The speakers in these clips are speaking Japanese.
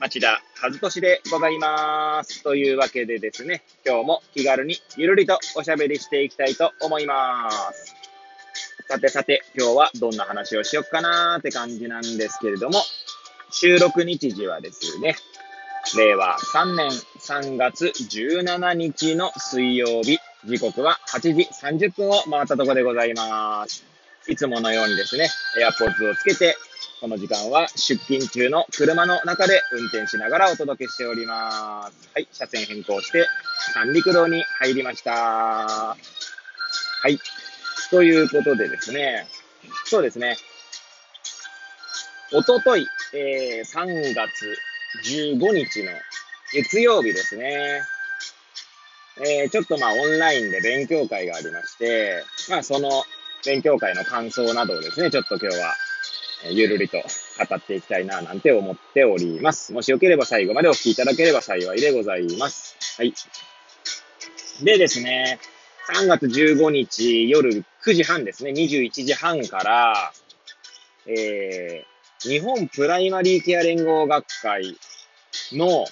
町田和俊でございます。というわけでですね、今日も気軽にゆるりとおしゃべりしていきたいと思います。さてさて、今日はどんな話をしよっかなーって感じなんですけれども、収録日時はですね、令和3年3月17日の水曜日、時刻は8時30分を回ったところでございます。いつものようにですね、エアポッズをつけてこの時間は出勤中の車の中で運転しながらお届けしております。はい、車線変更して三陸道に入りました。はい。ということでですね、そうですね、おととい、えー、3月15日の月曜日ですね。えー、ちょっとまあオンラインで勉強会がありまして、まあその勉強会の感想などをですね、ちょっと今日はゆるりと語っていきたいな、なんて思っております。もしよければ最後までお聞きいただければ幸いでございます。はい。でですね、3月15日夜9時半ですね、21時半から、えー、日本プライマリーケア連合学会の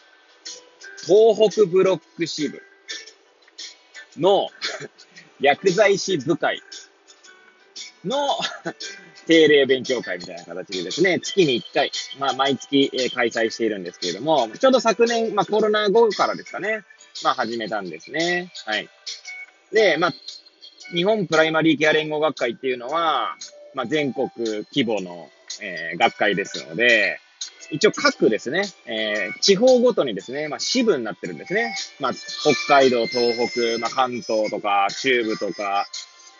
東北ブロック支部の 薬剤師部会の定例勉強会みたいな形でですね、月に1回、まあ、毎月、え、開催しているんですけれども、ちょうど昨年、まあ、コロナ後からですかね、まあ、始めたんですね。はい。で、まあ、日本プライマリーケア連合学会っていうのは、まあ、全国規模の、えー、学会ですので、一応各ですね、えー、地方ごとにですね、まあ、支部になってるんですね。まあ、北海道、東北、まあ、関東とか、中部とか、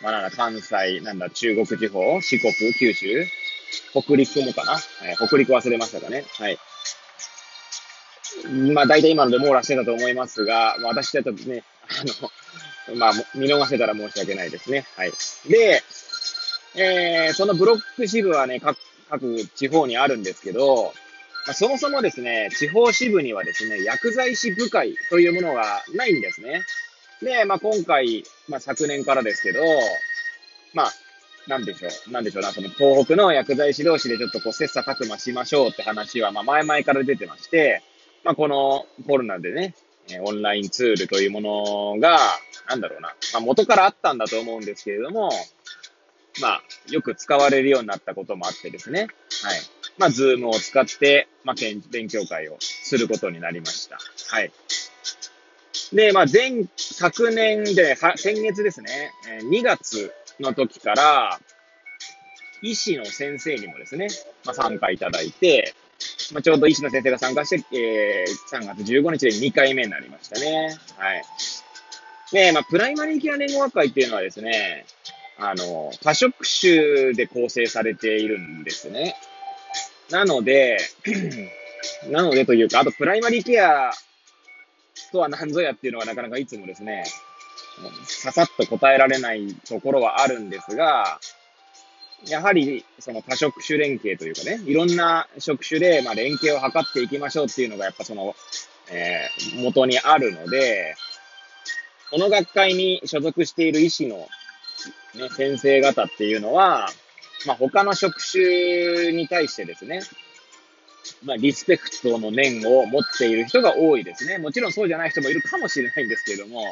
まあ、なんだ、関西、なんだ、中国地方、四国、九州、北陸もかな、えー、北陸忘れましたかね？はい。まあ、大体今ので網羅してたと思いますが、私だとね、あの、まあ、見逃してたら申し訳ないですね。はい。で、えー、そのブロック支部はね、各、各地方にあるんですけど、まあ、そもそもですね、地方支部にはですね、薬剤師部会というものがないんですね。で、まあ、今回、まあ、昨年からですけど、まあ、なんでしょう、なんでしょうな、その東北の薬剤師同士でちょっとこう切磋琢磨しましょうって話は、まあ、前々から出てまして、まあ、このコロナでね、オンラインツールというものが、なんだろうな、まあ、元からあったんだと思うんですけれども、まあ、よく使われるようになったこともあってですね、はい。まあ、ズームを使って、まあ、勉強会をすることになりました。はい。で、まあ、前、昨年で、先月ですね、2月の時から、医師の先生にもですね、まあ、参加いただいて、まあ、ちょうど医師の先生が参加して、えー、3月15日で2回目になりましたね。はい。で、まあ、プライマリーケア連合学会っていうのはですね、あの、多職種で構成されているんですね。なので、なのでというか、あとプライマリーケアとは何ぞやっていうのはなかなかいつもですね、ささっと答えられないところはあるんですが、やはり、その多職種連携というかね、いろんな職種で、まあ、連携を図っていきましょうっていうのが、やっぱその、えー、元にあるので、この学会に所属している医師の、ね、先生方っていうのは、まあ、他の職種に対してですね、まあ、リスペクトの念を持っている人が多いですね。もちろんそうじゃない人もいるかもしれないんですけれども、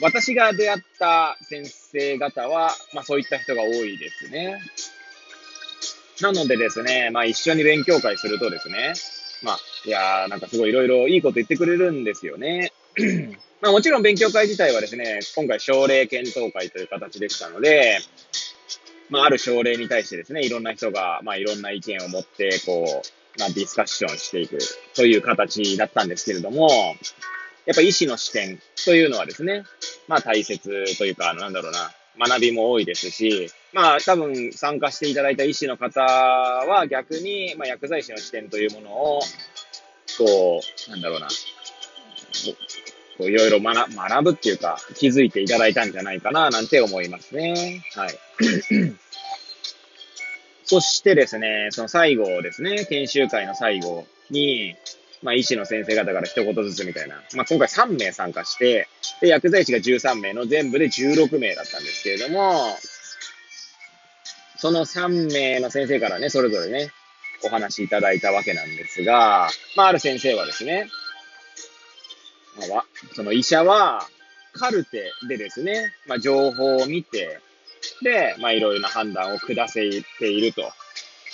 私が出会った先生方は、まあそういった人が多いですね。なのでですね、まあ一緒に勉強会するとですね、まあ、いやーなんかすごいいろいろいいこと言ってくれるんですよね。まあもちろん勉強会自体はですね、今回奨励検討会という形でしたので、まあある奨励に対してですね、いろんな人が、まあいろんな意見を持って、こう、まあ、ディスカッションしていくという形だったんですけれども、やっぱ医師の視点というのはですね、まあ大切というか、なんだろうな、学びも多いですし、まあ多分参加していただいた医師の方は逆に、まあ薬剤師の視点というものを、こう、なんだろうな、こういろいろ学学ぶっていうか、気づいていただいたんじゃないかな、なんて思いますね。はい。そしてですね、その最後ですね、研修会の最後に、まあ、医師の先生方から一言ずつみたいな。まあ、今回3名参加して、で、薬剤師が13名の全部で16名だったんですけれども、その3名の先生からね、それぞれね、お話いただいたわけなんですが、まあ、ある先生はですね、まあ、その医者は、カルテでですね、まあ、情報を見て、まあ、いろいろな判断を下せていると。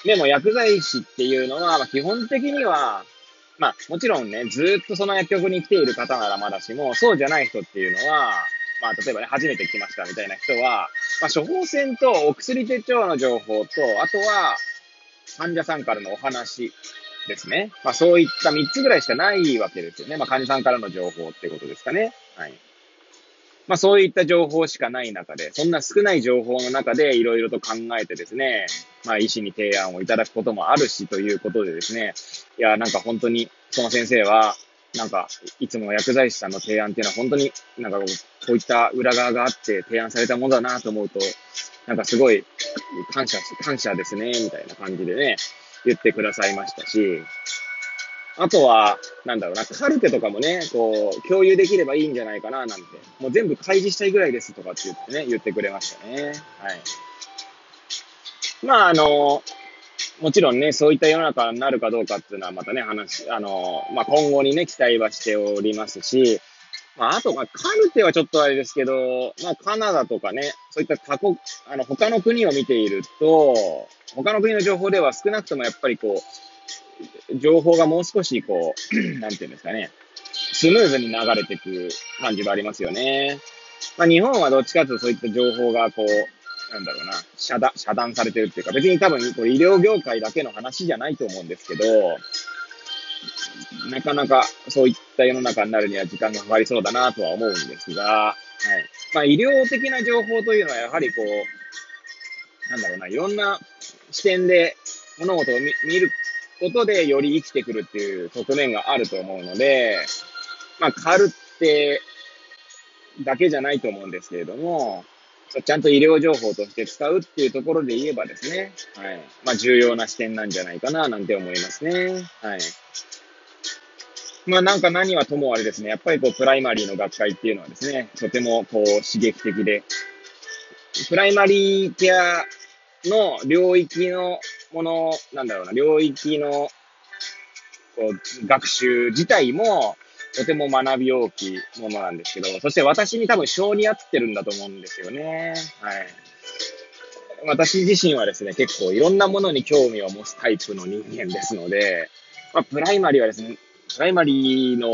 でも、薬剤師っていうのは、まあ、基本的には、まあ、もちろんね、ずっとその薬局に来ている方ならまだしも、そうじゃない人っていうのは、まあ、例えばね、初めて来ましたみたいな人は、まあ、処方箋とお薬手帳の情報と、あとは、患者さんからのお話ですね。まあ、そういった3つぐらいしかないわけですよね。まあ、患者さんからの情報ってことですかね。はい。まあ、そういった情報しかない中で、そんな少ない情報の中でいろいろと考えてですね、まあ、医師に提案をいただくこともあるし、ということでですね、いや、なんか本当に、その先生は、なんか、いつも薬剤師さんの提案っていうのは本当になんかこういった裏側があって提案されたものだなと思うと、なんかすごい感謝、感謝ですね、みたいな感じでね、言ってくださいましたし、あとは、なんだろうな、カルテとかもね、こう、共有できればいいんじゃないかな、なんて。もう全部開示したいぐらいですとかって言ってね、言ってくれましたね。はい。まあ、あの、もちろんね、そういった世の中になるかどうかっていうのはまたね、話、あの、まあ、今後にね、期待はしておりますし、まあ、あと、まあ、カルテはちょっとあれですけど、まあ、カナダとかね、そういった過去、あの、他の国を見ていると、他の国の情報では少なくともやっぱりこう、情報がもう少しこう、なんていうんですかね、スムーズに流れていく感じがありますよね。まあ、日本はどっちかというとそういった情報がこう、なんだろうな、遮断、遮断されてるっていうか、別に多分、こう医療業界だけの話じゃないと思うんですけど、なかなかそういった世の中になるには時間がかかりそうだなとは思うんですが、はい。まあ、医療的な情報というのはやはりこう、なんだろうな、いろんな視点で物事を見ることでより生きてくるっていう側面があると思うので、まあ、カルテだけじゃないと思うんですけれども、ちゃんと医療情報として使うっていうところで言えばですね、はい。まあ、重要な視点なんじゃないかな、なんて思いますね。はい。まあ、なんか何はともあれですね、やっぱりこう、プライマリーの学会っていうのはですね、とてもこう、刺激的で、プライマリーケアの領域のもの、なんだろうな、領域の、こう、学習自体も、とても学び大きものなんですけど、そして私に多分性に合ってるんだと思うんですよね。はい。私自身はですね、結構いろんなものに興味を持つタイプの人間ですので、まあ、プライマリーはですね、プライマリーの、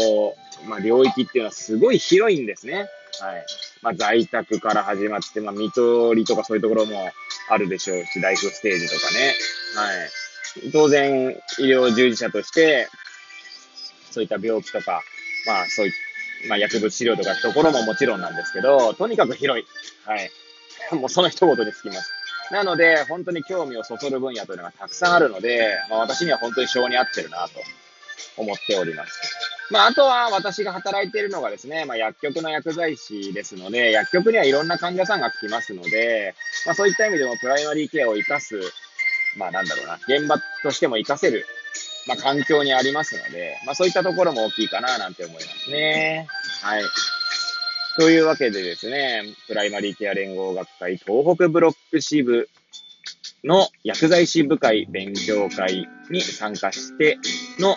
まあ、領域っていうのはすごい広いんですね。はい。まあ、在宅から始まって、まあ、見取りとかそういうところもあるでしょうし、ライフステージとかね。はい。当然、医療従事者として、そういった病気とか、まあ、そういった、まあ、薬物治療とかところももちろんなんですけど、とにかく広い。はい。もうその一言でつきます。なので、本当に興味をそそる分野というのがたくさんあるので、まあ、私には本当に性に合ってるなと思っております。まあ、あとは私が働いているのがですね、まあ、薬局の薬剤師ですので、薬局にはいろんな患者さんが来ますので、まあ、そういった意味でもプライマリーケアを活かす、まあ、なんだろうな、現場としても活かせるまあ、環境にありますので、まあ、そういったところも大きいかな、なんて思いますね。はい。というわけでですね、プライマリーケア連合学会東北ブロック支部の薬剤師部会勉強会に参加しての、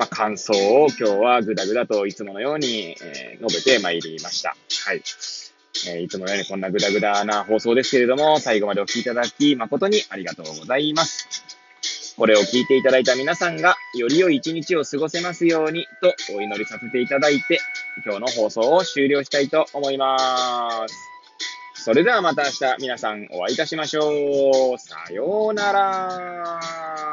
まあ、感想を今日はぐだぐだといつものように、えー、述べてまいりました。はい。えー、いつものようにこんなぐだぐだな放送ですけれども、最後までお聴きいただき誠にありがとうございます。これを聞いていただいた皆さんが、より良い一日を過ごせますように、とお祈りさせていただいて、今日の放送を終了したいと思います。それではまた明日皆さんお会いいたしましょう。さようなら。